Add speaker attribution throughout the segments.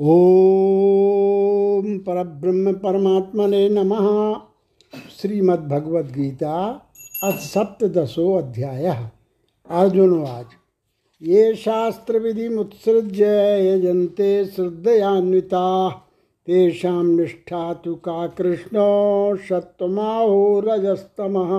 Speaker 1: ओम परब्रह्म परमात्मने नमः। श्रीमद्भगवद गीता अथ सप्तशो अध्याय अर्जुनवाच ये शास्त्र विधि मुत्सृज्य यजन्ते श्रद्धयान्विता। तेषां निष्ठा तु का कृष्ण सत्वमाहो रजस्तमः।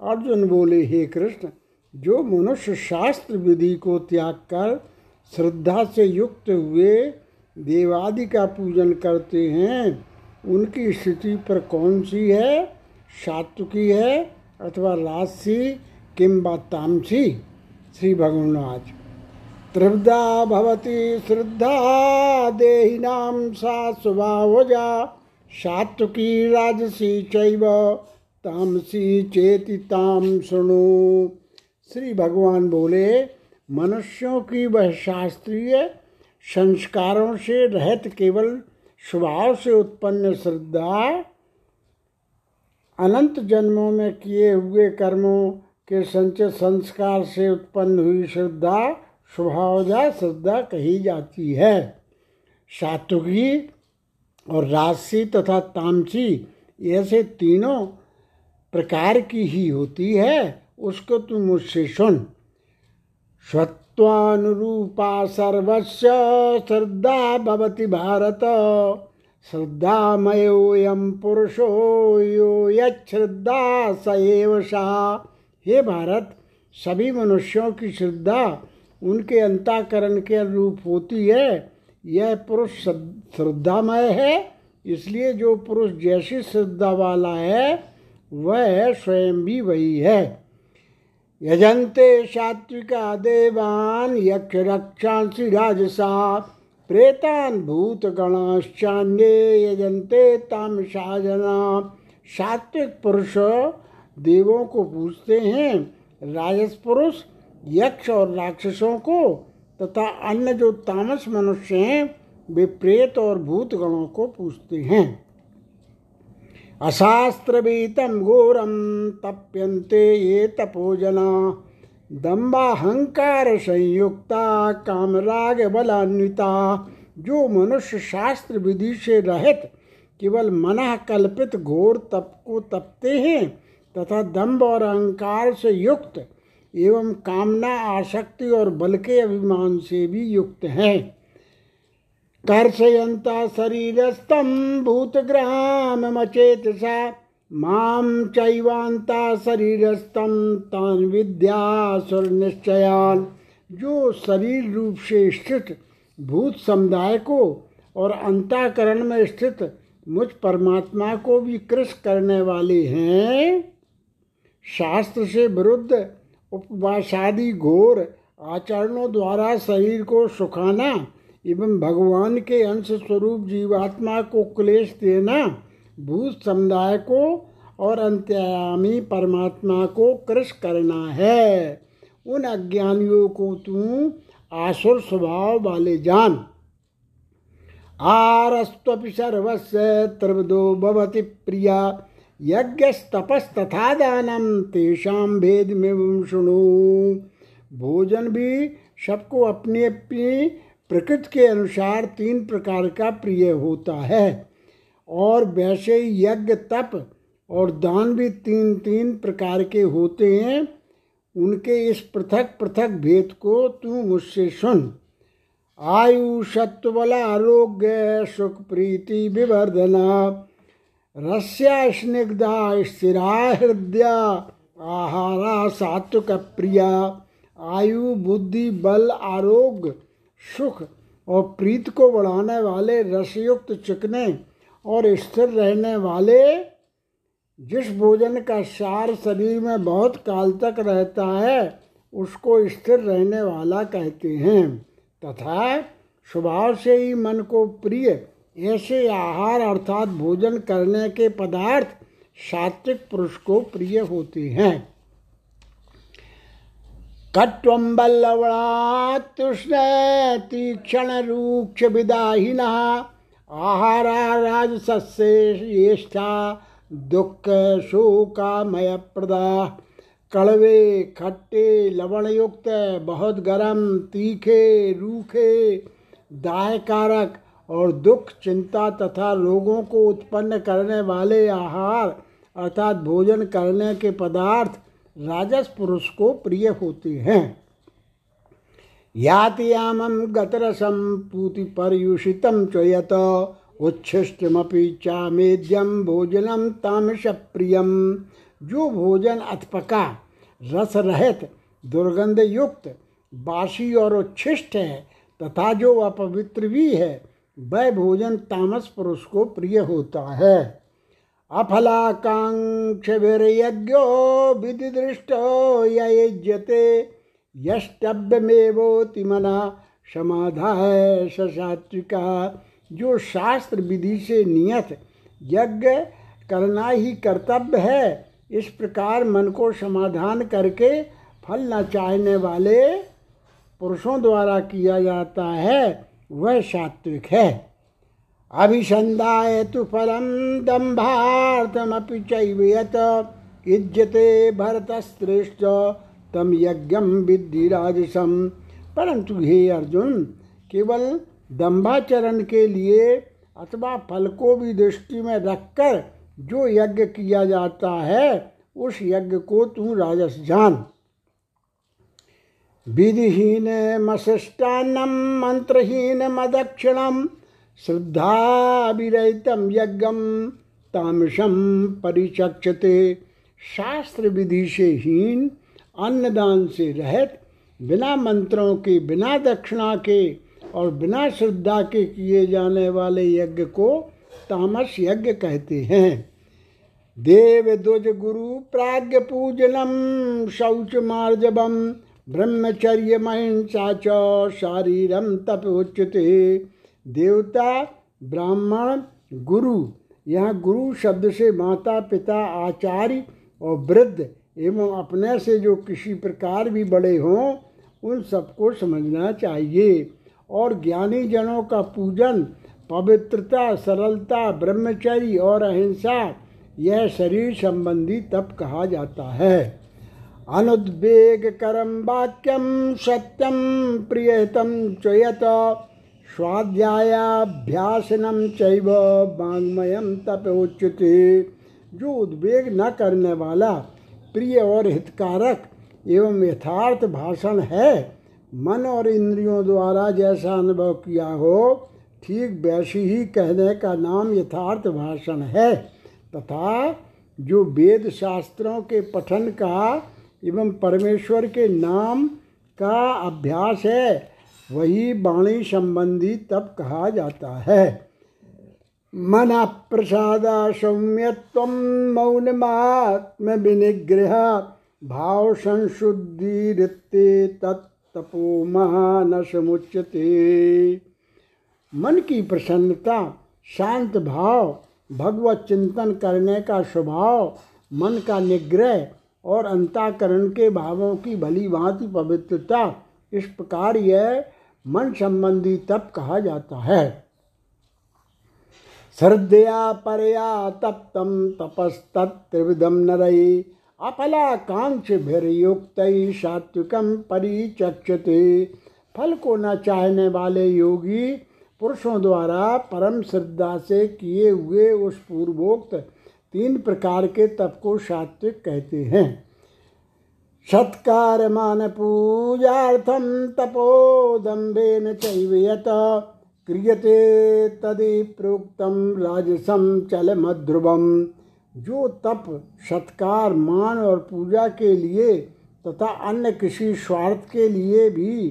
Speaker 1: अर्जुन बोले, हे कृष्ण, जो मनुष्य शास्त्र विधि को त्याग कर श्रद्धा से युक्त हुए देवादि का पूजन करते हैं, उनकी स्थिति पर कौन सी है? सात्विकी है अथवा राजसी किम्बा तामसी? श्री भगवान। आज त्रिवदा भवती, श्रद्धा देहिनाम सा स्वभावजा, सात्विकी राजसी चैव, तामसी चेति ताम सुनो श्री भगवान बोले, मनुष्यों की वह शास्त्रीय संस्कारों से रहित केवल स्वभाव से उत्पन्न श्रद्धा, अनंत जन्मों में किए हुए कर्मों के संचित संस्कार से उत्पन्न हुई श्रद्धा, स्वभावजा श्रद्धा कही जाती है। सात्विकी और राजसी तथा तामसी, ऐसे तीनों प्रकार की ही होती है, उसको तुम मुझसे सुन। स्वत्वानुरूपा सर्वस्य श्रद्धा भवति भारत। श्रद्धामयोऽयं पुरुषो, यो यश्रद्धा स एव हे भारत, सभी मनुष्यों की श्रद्धा उनके अंताकरण के अनुरूप होती है। यह पुरुष श्रद्धामय है, इसलिए जो पुरुष जैसी श्रद्धा वाला है, वह स्वयं भी वही है। यजन्ते सात्विका देवान यक्ष रक्षांसि राजसा, प्रेतान भूत गणाश्चान्ये यजन्ते तामसा जना सात्विक पुरुष देवों को पूछते हैं, राजस पुरुष, यक्ष और राक्षसों को, तथा अन्य जो तामस मनुष्य हैं, वे प्रेत और भूत गणों को पूछते हैं। अशास्त्रवीतं घोरं तप्यन्ते ये तपोजना। दम्बाहंकार संयुक्ता कामराग बलान्विता जो मनुष्य शास्त्र विधि से रहित, केवल मना कल्पित घोर तप को तपते हैं, तथा दम्ब और अहंकार से युक्त एवं कामना आसक्ति और बल के अभिमान से भी युक्त हैं। कर्षयन्ता शरीरस्थं भूतग्रहामचेतसा माँ चैवान्ता शरीरस्थं तान विद्यासुरनिश्चयान। जो शरीर रूप से स्थित भूत समुदाय को और अंताकरण में स्थित मुझ परमात्मा को भी कृष करने वाले हैं, शास्त्र से विरुद्ध उपवासादि घोर आचरणों द्वारा शरीर को सुखाना एवं भगवान के अंश स्वरूप जीवात्मा को क्लेश देना, भूत समुदाय को और अंत्यामी परमात्मा को कृष करना है। उन अज्ञानियों को तू आसुर स्वभाव वाले जान। आरस्त्वपि सर्वस्य त्रिवदो भवति प्रिया, यज्ञस्तपस्तथा दानम तेषाम भेद में सुनो भोजन भी सबको अपनी अपनी प्रकृति के अनुसार तीन प्रकार का प्रिय होता है। और वैसे यज्ञ, तप और दान भी तीन तीन प्रकार के होते हैं। उनके इस पृथक पृथक भेद को तू मुझसे सुन। आयु सत्वल आरोग्य, सुख, प्रीति, विवर्धना, रस्या, स्निग्धा, स्थिरा, हृदय, आहारा, सात्विक प्रिया, आयु, बुद्धि, बल, आरोग्य सुख और प्रीत को बढ़ाने वाले रसयुक्त चिकने और स्थिर रहने वाले, जिस भोजन का सार शरीर में बहुत काल तक रहता है, उसको स्थिर रहने वाला कहते हैं। तथा स्वभाव से ही मन को प्रिय ऐसे आहार अर्थात भोजन करने के पदार्थ सात्विक पुरुष को प्रिय होते हैं। कट्वम्बल्लवणात्तुष्ण तीक्षणरूक्षविदाहिनः आहारा राजसस्येष्ठा दुख शोकामयप्रदा कड़वे, खट्टे, लवणयुक्त बहुत गरम तीखे, रूखे दायकारक और दुख, चिंता तथा रोगों को उत्पन्न करने वाले आहार अर्थात भोजन करने के पदार्थ राजस पुरुष को प्रिय होते हैं। यातियामं गतरसं पूतिपर्युषितं च यत उच्छिष्टमपि चामेद्यम भोजनम तामस प्रियम जो भोजन अथपका रस रहित दुर्गंध युक्त बासी और उच्छिष्ट है, तथा जो अपवित्र भी है, वह भोजन तामस पुरुष को प्रिय होता है। अफलाकांक्ष यज्ञो विधि दृष्ट यज्यते यष्टव्यमेवोति मना समाधाय सात्विका जो शास्त्र विधि से नियत यज्ञ करना ही कर्तव्य है, इस प्रकार मन को समाधान करके फल न चाहने वाले पुरुषों द्वारा किया जाता है, वह सात्विक है। अभिसंधाय तो फलम दम्भार्थमपि चैवयत इज्जते भरतश्रेष्ठ तम यज्ञम विद्धि राजसम परंतु हे अर्जुन, केवल दम्भाचरण के लिए अथवा फल को भी दृष्टि में रखकर जो यज्ञ किया जाता है, उस यज्ञ को तू राजस जान। विधिहीन मशिष्टान्नम मंत्रहीन मदक्षिणम श्रद्धा विरहितम यज्ञम तामसम परिचक्षते। शास्त्र विधि से हीन अन्नदान से रहित, बिना मंत्रों के, बिना दक्षिणा के और बिना श्रद्धा के किए जाने वाले यज्ञ को तामस यज्ञ कहते हैं। देव द्वज गुरु प्राज्ञ पूजनम, शौच मार्जबम, ब्रह्मचर्य महिंसा च शारीरम तप उच्चते देवता, ब्राह्मण, गुरु। यहाँ गुरु शब्द से माता, पिता, आचार्य और वृद्ध एवं अपने से जो किसी प्रकार भी बड़े हों, उन सबको समझना चाहिए। और ज्ञानी जनों का पूजन, पवित्रता, सरलता, ब्रह्मचर्य और अहिंसा, यह शरीर संबंधी तप कहा जाता है। अनुद्वेग करम वाक्यम सत्यम प्रियतम चयत। स्वाध्यायाभ्यासनम चैव वांग्मयम तप उच्चते जो उद्वेग न करने वाला, प्रिय और हितकारक एवं यथार्थ भाषण है, मन और इंद्रियों द्वारा जैसा अनुभव किया हो, ठीक वैसी ही कहने का नाम यथार्थ भाषण है। तथा जो वेद शास्त्रों के पठन का एवं परमेश्वर के नाम का अभ्यास है वही वाणी संबंधी तप कहा जाता है। मन प्रसाद सौम्यत्व मौनमात्म विनिग्रह भाव संशुद्धि रित्ते तत्तपो महानसमुच्यते मन की प्रसन्नता, शांत भाव, भगवत चिंतन करने का स्वभाव, मन का निग्रह और अंताकरण के भावों की भली भांति पवित्रता, इस प्रकार यह मन संबंधी तप कहा जाता है। श्रद्धया परया तप्तम तपस्तत्रिविधम नरई अपलाकांक्ष भीरयुक्त सात्विकम परिचक्षते। फल को न चाहने वाले योगी पुरुषों द्वारा परम श्रद्धा से किए हुए उस पूर्वोक्त तीन प्रकार के तप को सात्विक कहते हैं। सत्कार मान पूजार्थम तपोदम्बेन चैवयत क्रियते तदि राजसम चल मध्रुवम जो तप, सत्कार, मान और पूजा के लिए तथा अन्य किसी स्वार्थ के लिए भी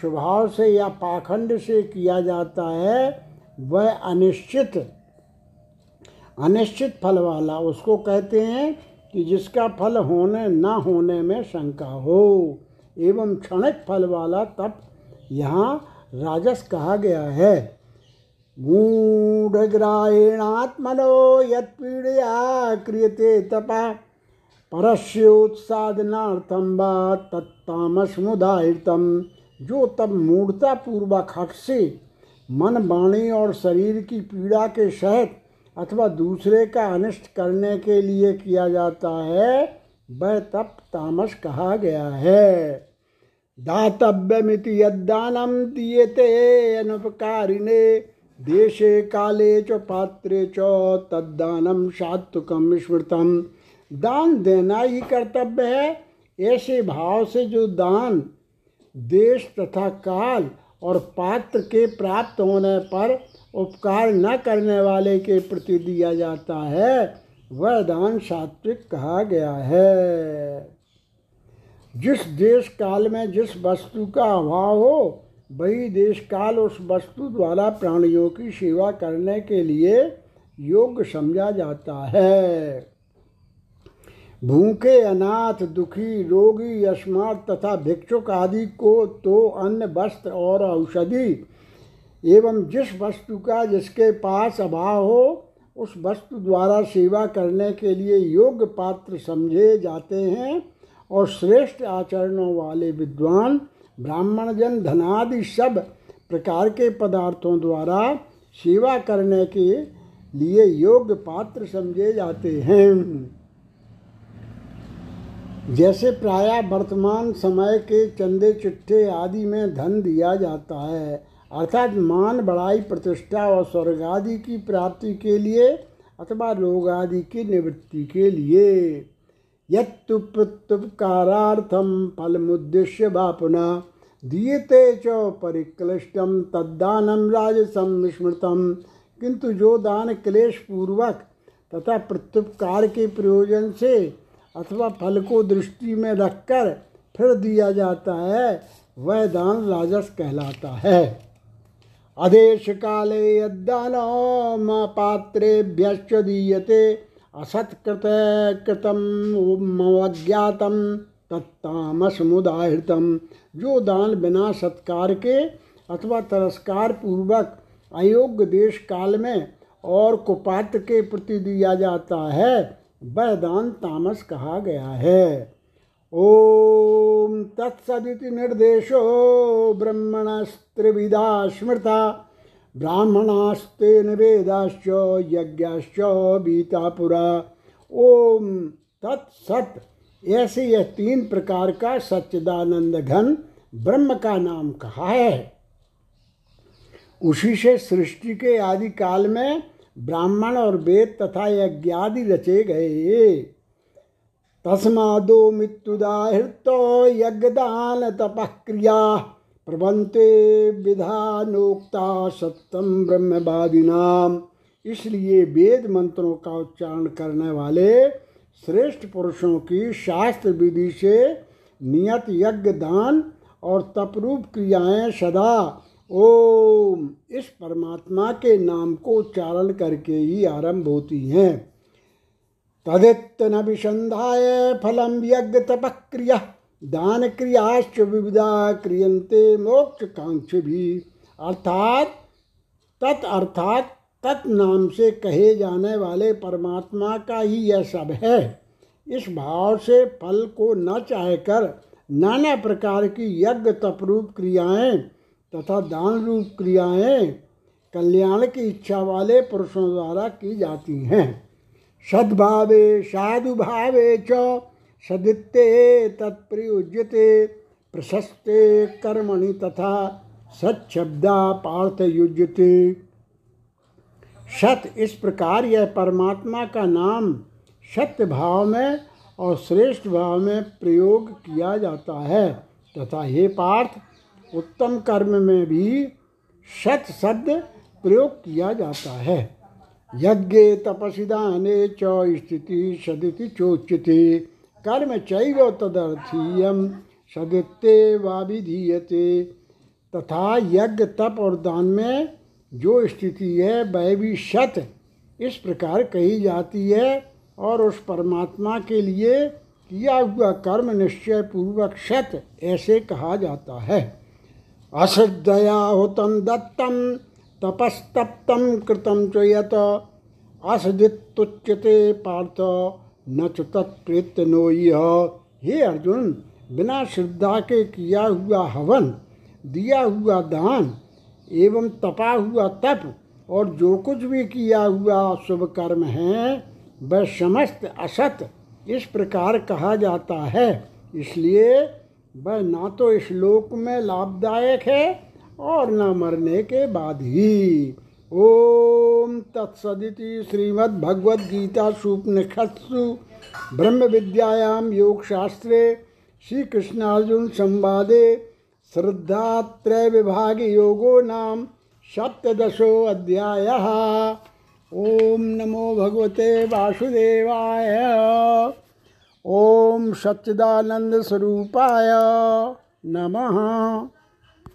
Speaker 1: स्वभाव से या पाखंड से किया जाता है, वह अनिश्चित अनिश्चित फल वाला, उसको कहते हैं कि जिसका फल होने न होने में शंका हो। एवं क्षणिक फल वाला तप यहाँ राजस कहा गया है। मूढ़ग्रायणात्मनो यत्पीड़या क्रियते तपा। परस्योत्साधनार्थम व तत्तामसमुदायतम। जो तब मूर्ता पूर्वक हट से मन, वाणी और शरीर की पीड़ा के सहित अथवा दूसरे का अनिष्ट करने के लिए किया जाता है वह तप तामस कहा गया है। दातव्यमिति यदानम दिएते अनुपकारिणे, देशे काले च पात्रे च तद्दानम सात्विकम स्मृतम दान देना ही कर्तव्य है, ऐसे भाव से जो दान देश तथा काल और पात्र के प्राप्त होने पर उपकार न करने वाले के प्रति दिया जाता है, वह दान सात्विक कहा गया है। जिस देश काल में जिस वस्तु का अभाव हो, वही देश काल उस वस्तु द्वारा प्राणियों की सेवा करने के लिए योग्य समझा जाता है। भूखे, अनाथ, दुखी, रोगी, अस्मार्थ तथा भिक्षुक आदि को तो अन्न वस्त्र और औषधि एवं जिस वस्तु का जिसके पास अभाव हो, उस वस्तु द्वारा सेवा करने के लिए योग्य पात्र समझे जाते हैं और श्रेष्ठ आचरणों वाले विद्वान ब्राह्मण जन धनादि सब प्रकार के पदार्थों द्वारा सेवा करने के लिए योग्य पात्र समझे जाते हैं। जैसे प्राय वर्तमान समय के चंदे चिट्ठे आदि में धन दिया जाता है अर्थात मान, बड़ाई, प्रतिष्ठा और स्वर्ग आदि की प्राप्ति के लिए अथवा रोग आदि की निवृत्ति के लिए। यत्तु प्रत्युपकारार्थम फलमुद्देश्य बापुना दीयते च परिक्लिष्टम तद्दानम राजसम स्मृतम किंतु जो दान क्लेश पूर्वक तथा प्रत्युपकार के प्रयोजन से अथवा फल को दृष्टि में रखकर फिर दिया जाता है, वह दान राजस कहलाता है। अदेश काले यदान पात्रेभ्य दीयते। असत्कृत कृतम अज्ञातम तत्तामस मुदाहृतम जो दान बिना सत्कार के अथवा तिरस्कार पूर्वक अयोग्य देश काल में और कुपात्र के प्रति दिया जाता है, वह दान तामस कहा गया है। ओम तत्सदिति निर्देशो ब्रह्मणस्त्रिविधा स्मृता ब्राह्मणास्तेन वेदाश्च यज्ञाश्च बीतापुरा। ओम तत्सत। ऐसे यह तीन प्रकार का सच्चिदानंद घन ब्रह्म का नाम कहा है। उसी से सृष्टि के आदि काल में ब्राह्मण और वेद तथा यज्ञादि रचे गए। तस्मादो मृत्युदाहृतो यज्ञदान तपक्रिया प्रबंते विधानोक्ता सत्यम ब्रह्मवादी नाम इसलिए वेद मंत्रों का उच्चारण करने वाले श्रेष्ठ पुरुषों की शास्त्र विधि से नियत यज्ञ दान और तपरूप क्रियाएँ सदा ओम इस परमात्मा के नाम को उच्चारण करके ही आरंभ होती हैं। तदित्न विसंधाय फलम यज्ञ तपक्रिया दान क्रियाश्च विविधा क्रियंते मोक्ष कांक्ष भी अर्थात, तत् अर्थात, तत् नाम से कहे जाने वाले परमात्मा का ही यह सब है। इस भाव से फल को न चाहकर नाना प्रकार की यज्ञ तपरूप क्रियाएँ तथा दान रूप क्रियाएँ कल्याण की इच्छा वाले पुरुषों द्वारा की जाती हैं। सद्भावे साधुभावे च सदित्ते तत्प्रयुज्यते, प्रशस्ते कर्मणि तथा सच्छब्दा पार्थ युज्यते सत इस प्रकार यह परमात्मा का नाम सत्य भाव में और श्रेष्ठ भाव में प्रयोग किया जाता है। तथा हे पार्थ, उत्तम कर्म में भी सत शब्द प्रयोग किया जाता है। यज्ञ तपसिदाने च स्थिति सदिति चोच्यते। कर्म चैव तदर्थीयम सदित्य विधीयते तथा यज्ञ, तप और दान में जो स्थिति है वह भी सत इस प्रकार कही जाती है और उस परमात्मा के लिए किया हुआ कर्म निश्चय पूर्वक सत ऐसे कहा जाता है। असदया हुतं दत्तं तपस्तप्तं कृतं च यत। पार्थ, न च नो यह हे अर्जुन, बिना श्रद्धा के किया हुआ हवन, दिया हुआ दान, एवं तपा हुआ तप, और जो कुछ भी किया हुआ शुभ कर्म है, वह समस्त असत इस प्रकार कहा जाता है। इसलिए वह ना तो इस लोक में लाभदायक है और न मरने के बाद ही। ओम तत्सदिति श्रीमद्भगवद्गीतासूपनिषत्सु ब्रह्म विद्यायां योगशास्त्रे श्रीकृष्णार्जुन संवादे श्रद्धात्रय विभाग योगो नाम सप्तशो अध्याय ओम नमो भगवते वासुदेवाय। ओम सच्चिदानंद स्वरूपाय नमः।